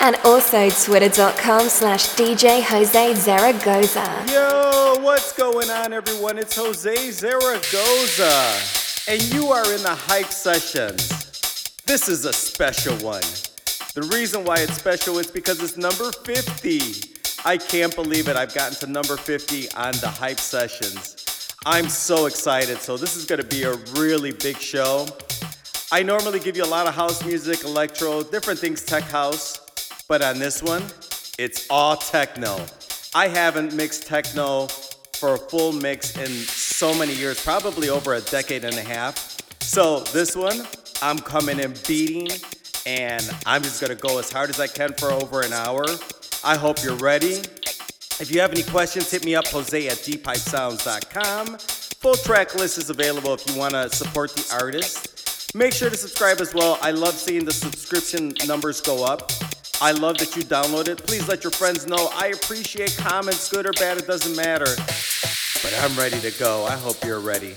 And also twitter.com slash DJ Jose Zaragoza. Yo, what's going on everyone? It's Jose Zaragoza. And you are in the Hype Sessions. This is a special one. The reason why it's special is because it's number 50. I can't believe it. I've gotten to number 50 on the Hype Sessions. I'm so excited. So, this is going to be a really big show. I normally give you a lot of house music, electro, different things, tech house. But on this one, it's all techno. I haven't mixed techno for a full mix in so many years, probably over a decade and a half. So, this one, I'm coming in beating, and I'm just gonna go as hard as I can for over an hour. I hope you're ready. If you have any questions, hit me up, Jose at deephypesounds.com. Full track list is available if you wanna support the artist. Make sure to subscribe as well. I love seeing the subscription numbers go up. I love that you download it. Please let your friends know. I appreciate comments, good or bad, it doesn't matter. But I'm ready to go. I hope you're ready.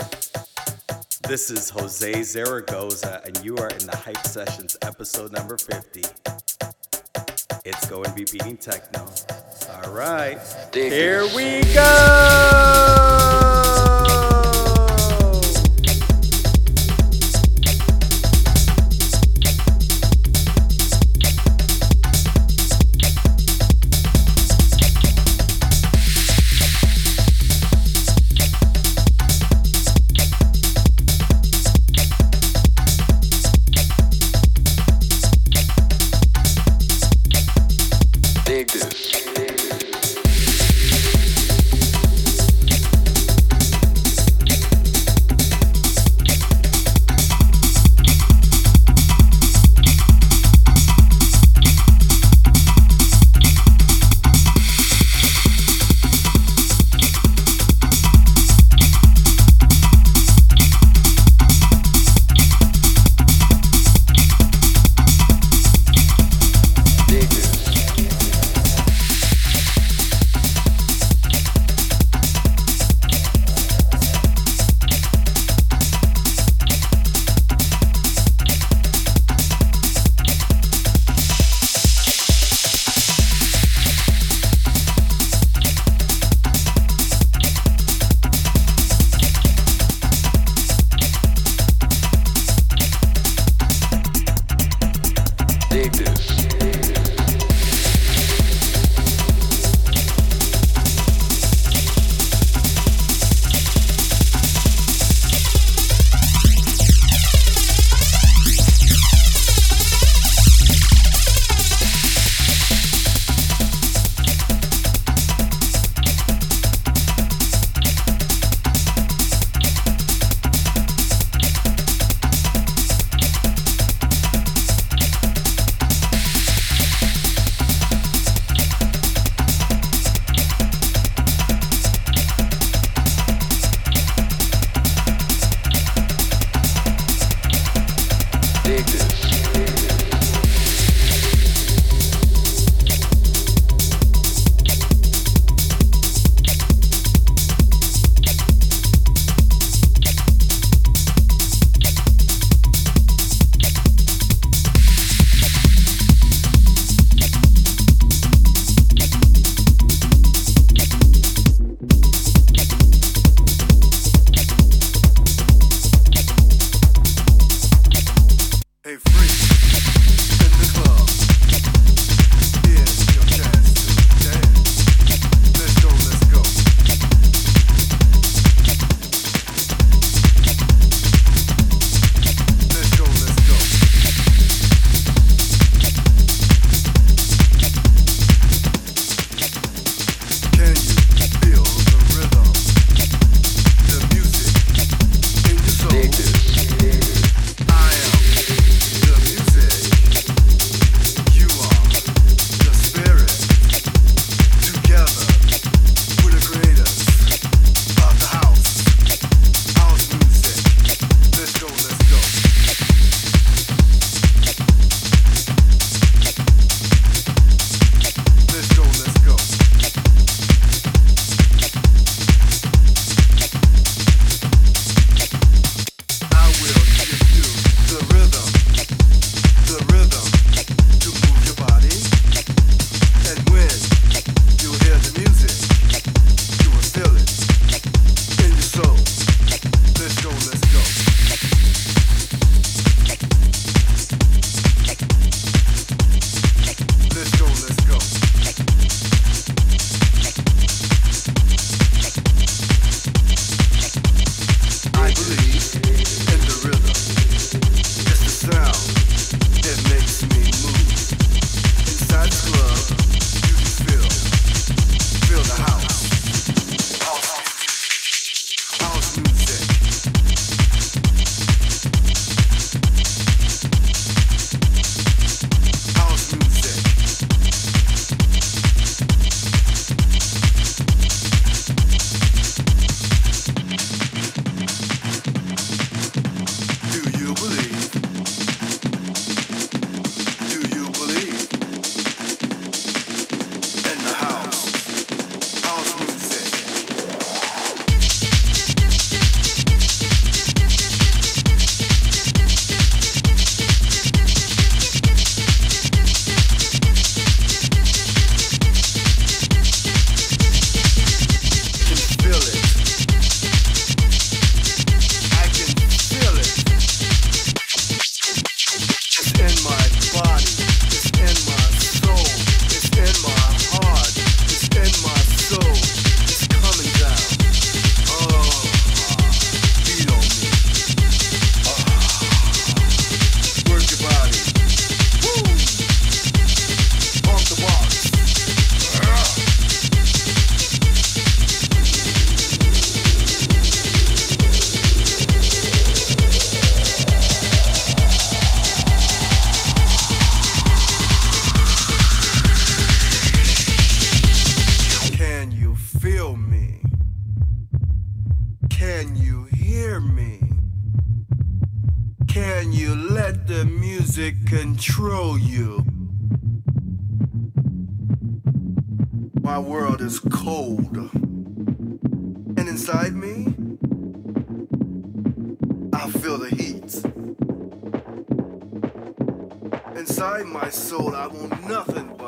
This is Jose Zaragoza, and you are in the Hype Sessions episode number 50. It's going to be beating techno. All right. Here we go. Control you? My world is cold. And inside me, I feel the heat. Inside my soul, I want nothing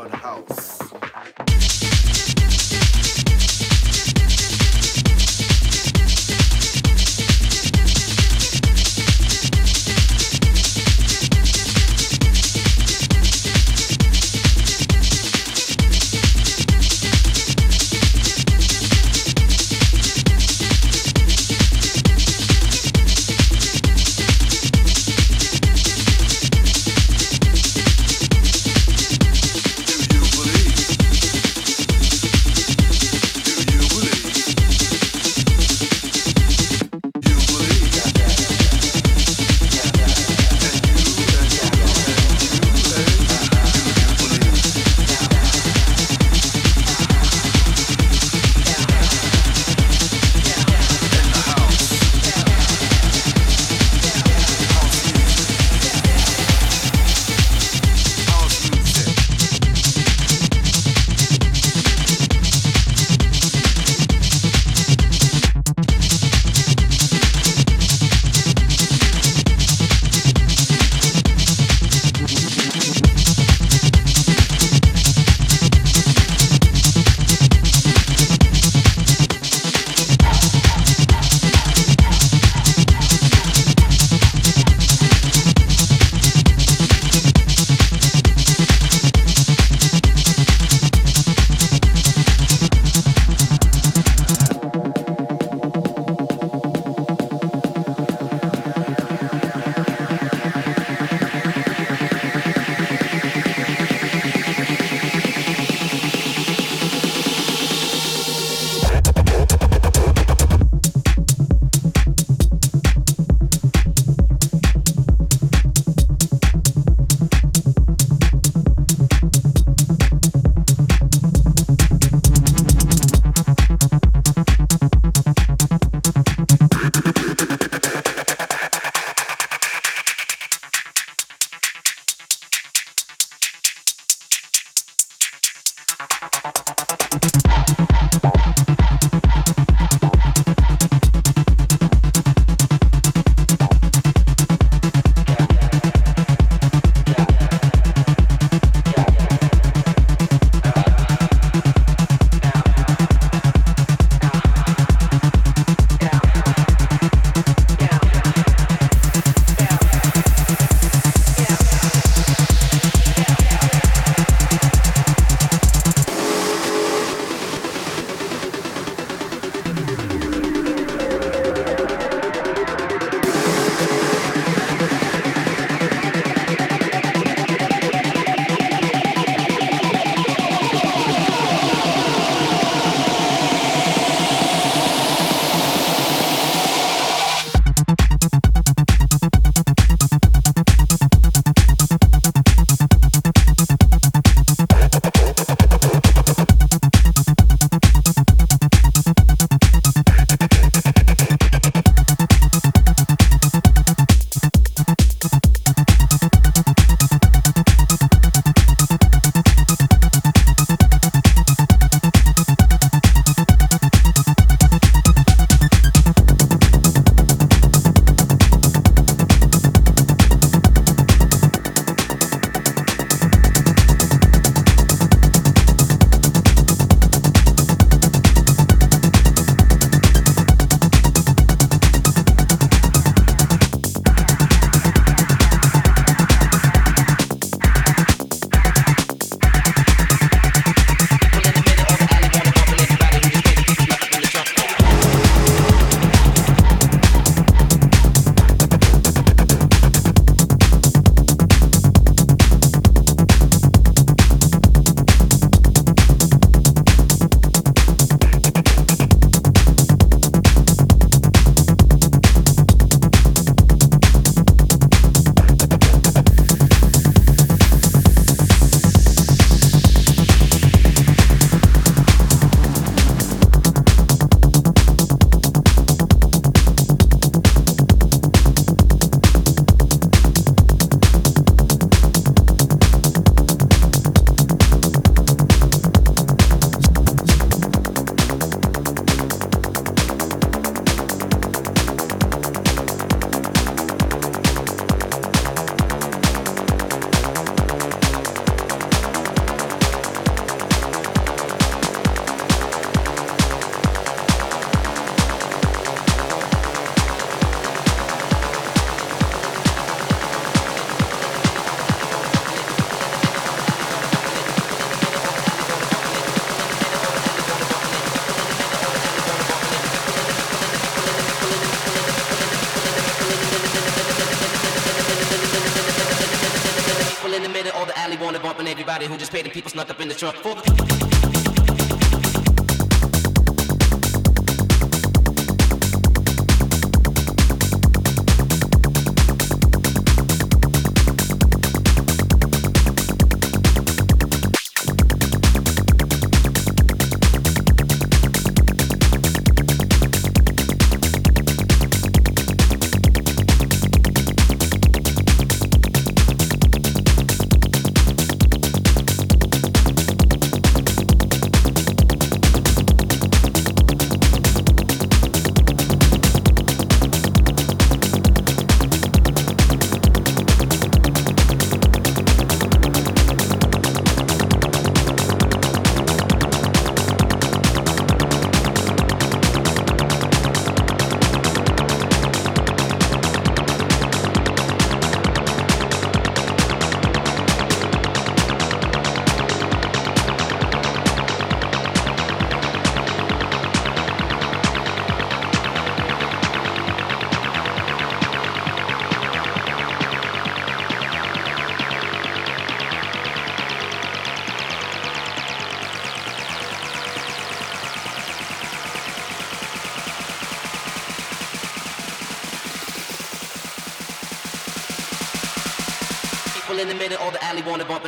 snuck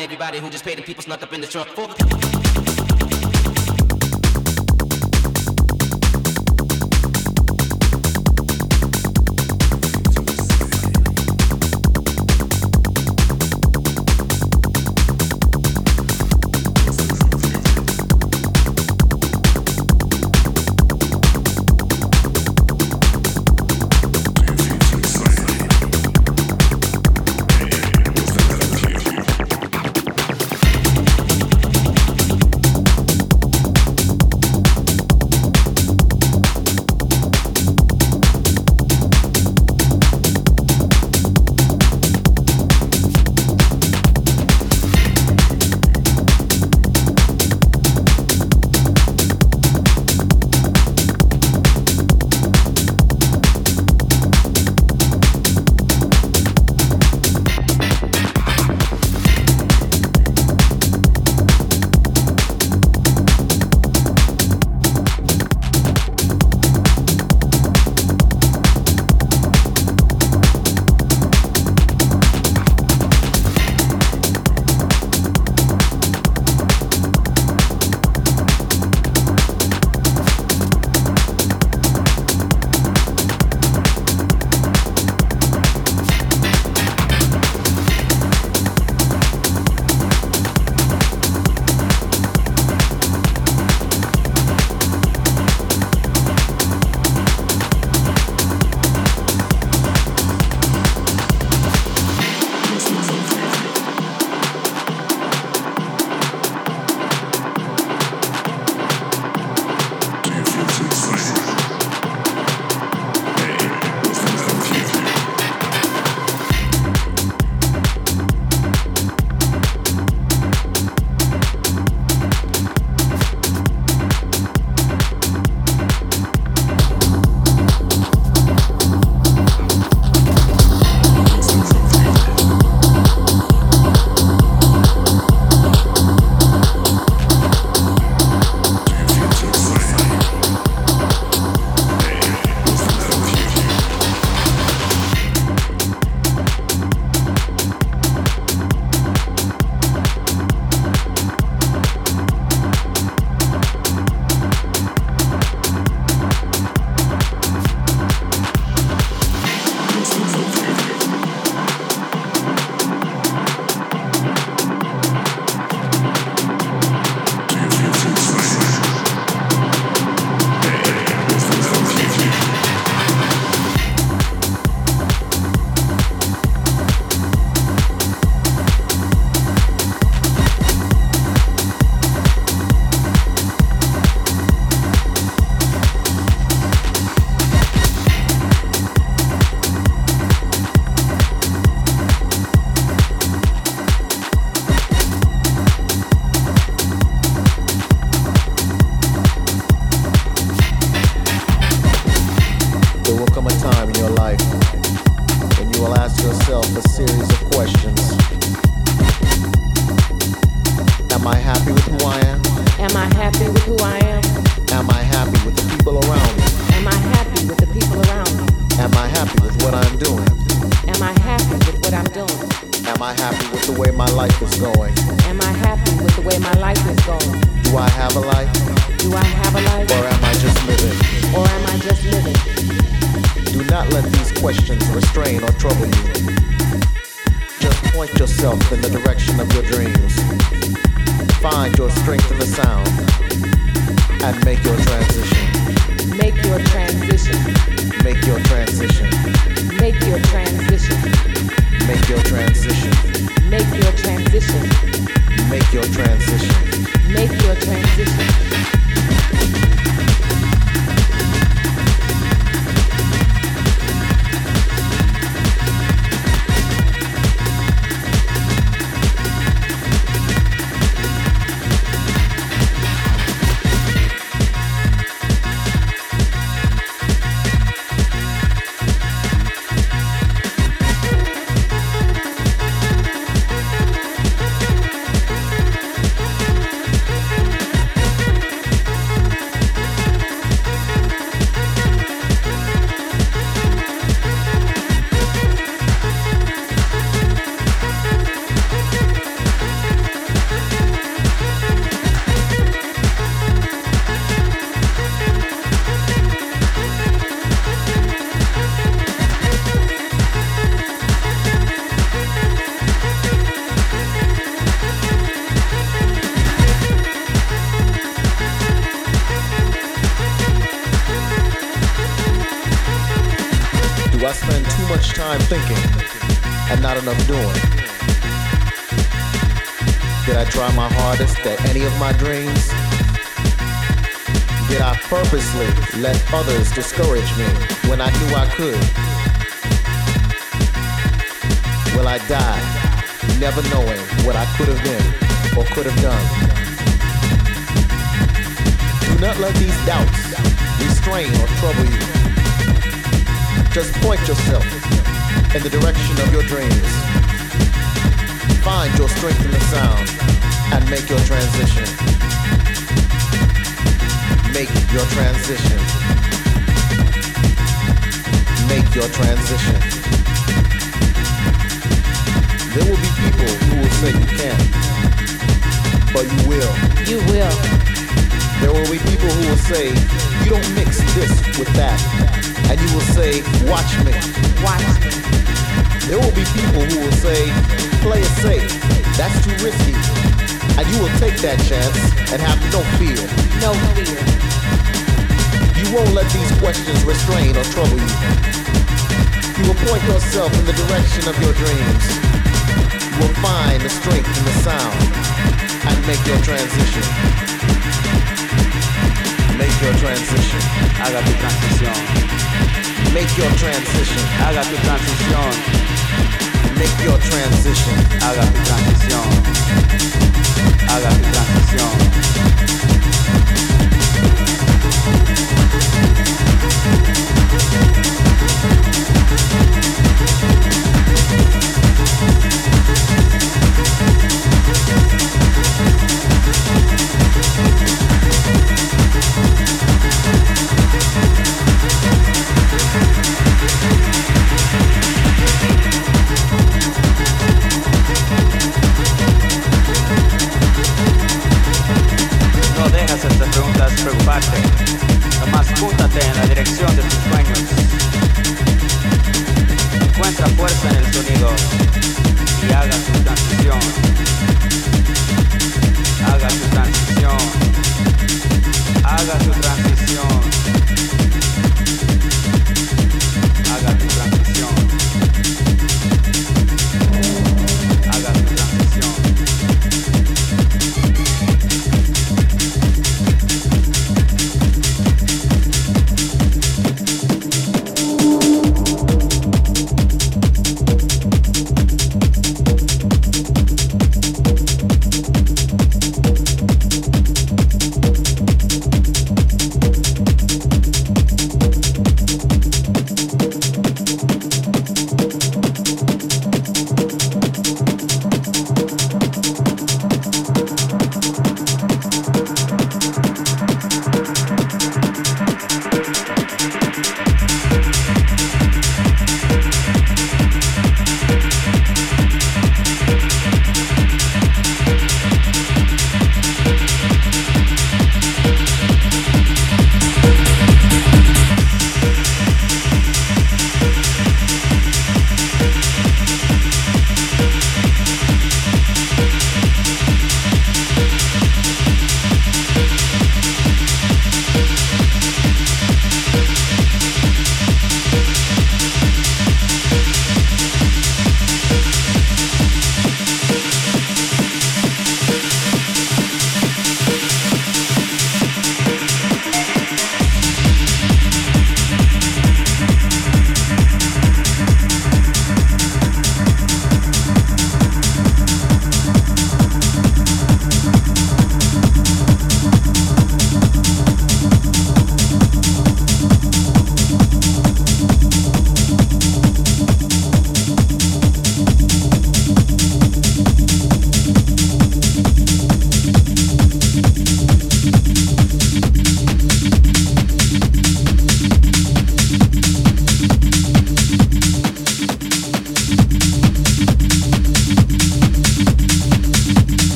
everybody who just paid the people snuck up in the trunk for the. Let others discourage me when I knew I could. Will I die, never knowing what I could have been or could have done? Do not let these doubts restrain or trouble you. Just point yourself in the direction of your dreams. Find your strength in the sound and make your transition make your transition. Make your transition. There will be people who will say you can't, but you will. You will. There will be people who will say you don't mix this with that, and you will say, watch me. Watch me. There will be people who will say, play it safe. That's too risky. And you will take that chance and have no fear. No fear. You won't let these questions restrain or trouble you. You will point yourself in the direction of your dreams. You will find the strength in the sound and make your transition. Make your transition. Haga tu transición. Make your transition. Haga tu transición make your transition. Haga tu transición haga tu transición preocuparte. Nomás júntate en la dirección de tus sueños. Encuentra fuerza en el sonido y haga tu transición. Haga tu transición. Haga tu transición.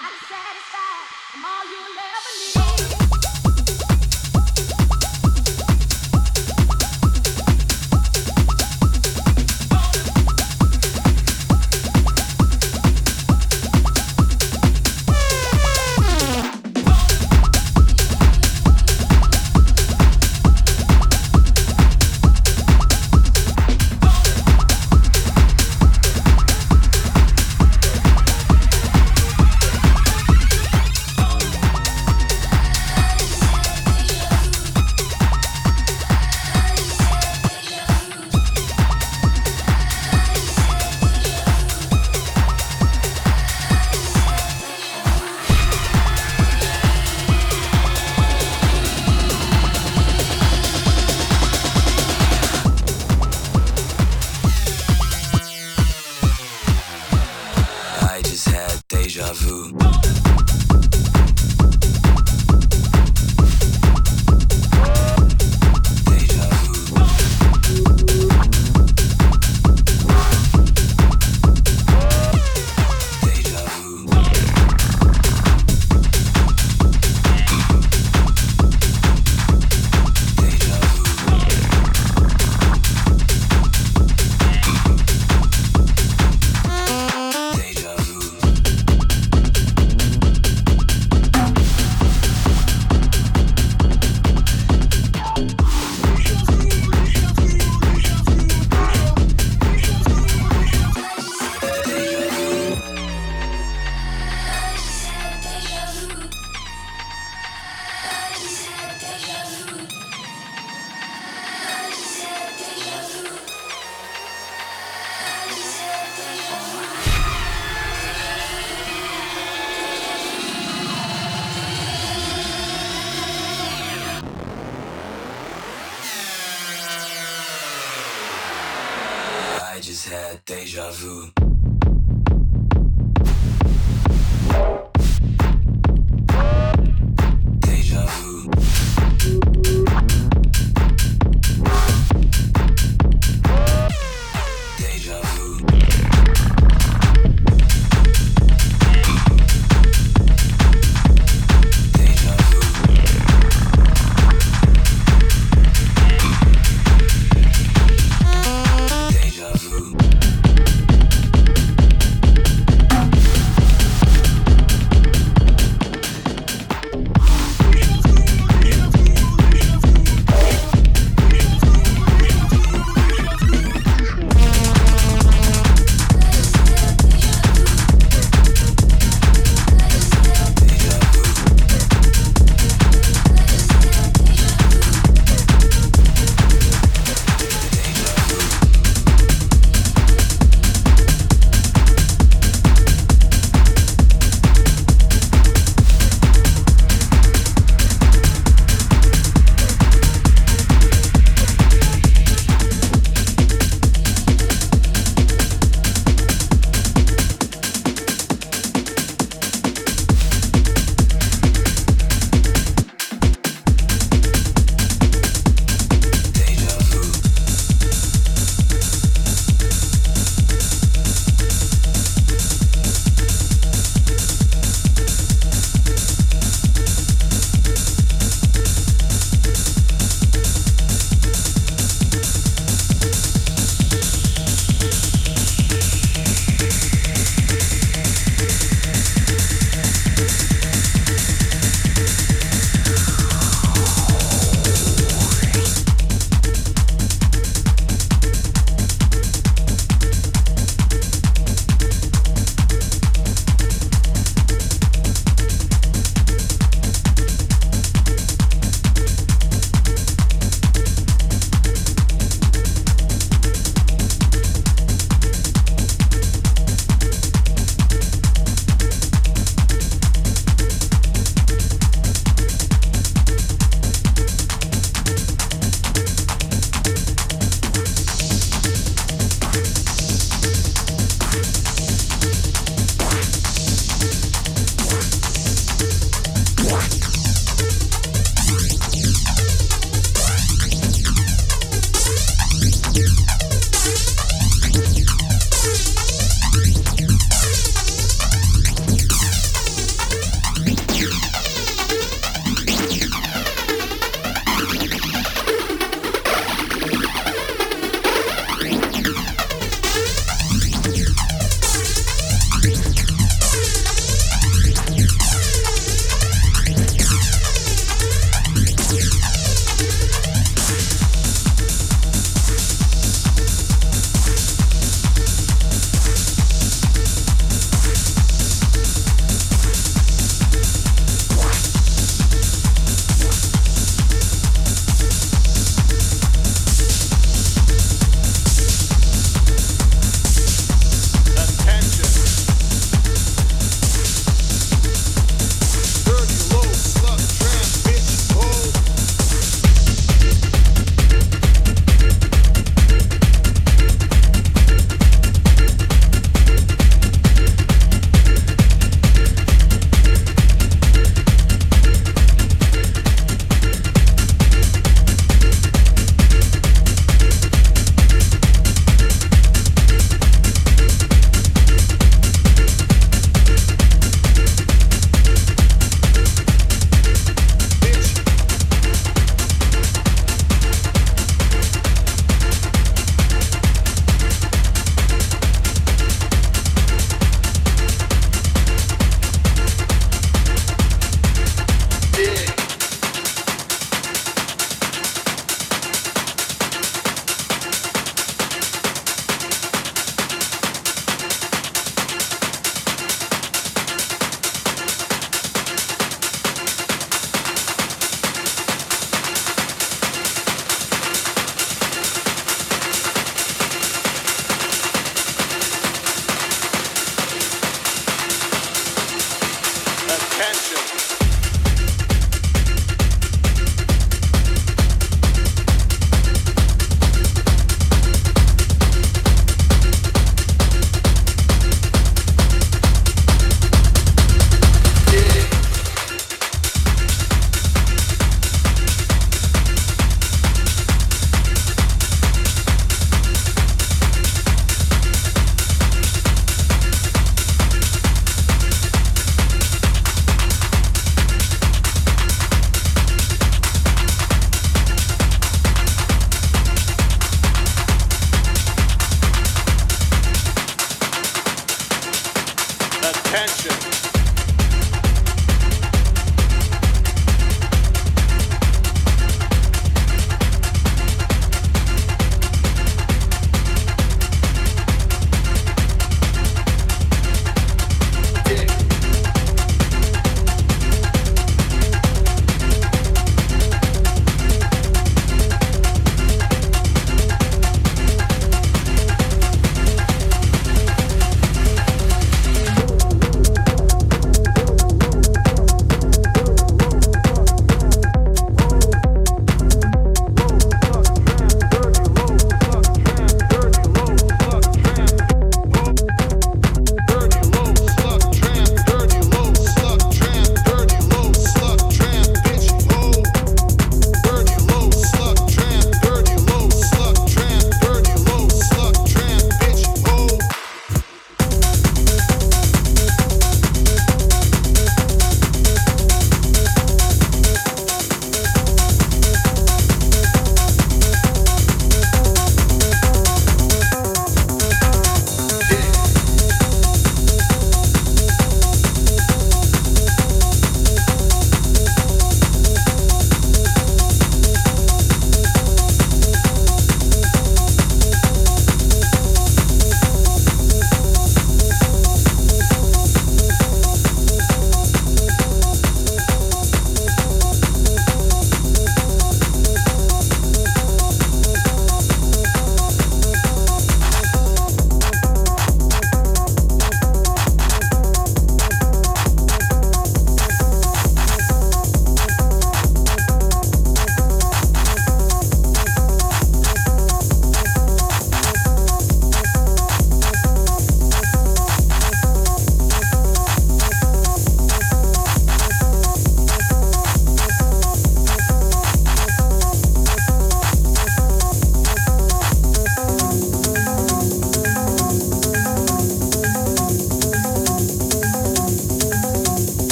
I'm satisfied. I'm all you'll ever need.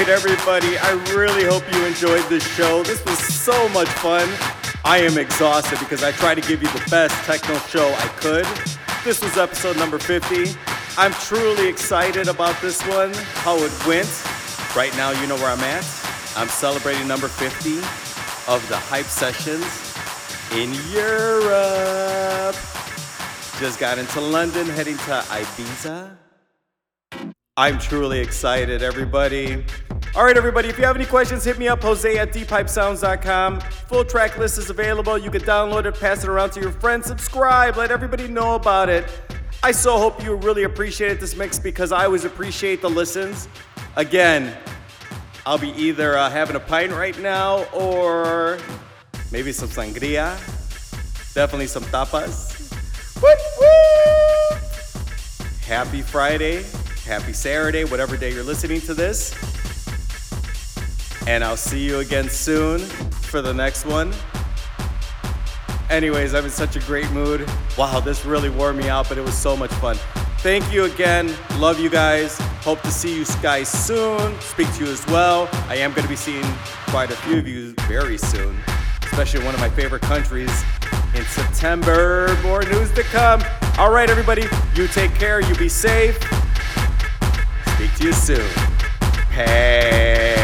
Right, everybody. I really hope you enjoyed this show. This was so much fun. I am exhausted because I tried to give you the best techno show I could. This was episode number 50. I'm truly excited about this one, how it went. Right now, you know where I'm at. I'm celebrating number 50 of the Hype Sessions in Europe. Just got into London, heading to Ibiza. I'm truly excited, everybody. All right, everybody, if you have any questions, hit me up, Jose at deephypesounds.com. Full track list is available. You can download it, pass it around to your friends, subscribe, let everybody know about it. I so hope you really appreciated this mix because I always appreciate the listens. Again, I'll be either uh, having a pint right now or maybe some sangria. Definitely some tapas. Whoop, whoop. Happy Friday, happy Saturday, whatever day you're listening to this. And I'll see you again soon for the next one. Anyways, I'm in such a great mood. Wow, this really wore me out, but it was so much fun. Thank you again. Love you guys. Hope to see you guys soon. Speak to you as well. I am going to be seeing quite a few of you very soon, especially one of my favorite countries in September. More news to come. All right, everybody, you take care. You be safe. Speak to you soon. Peace.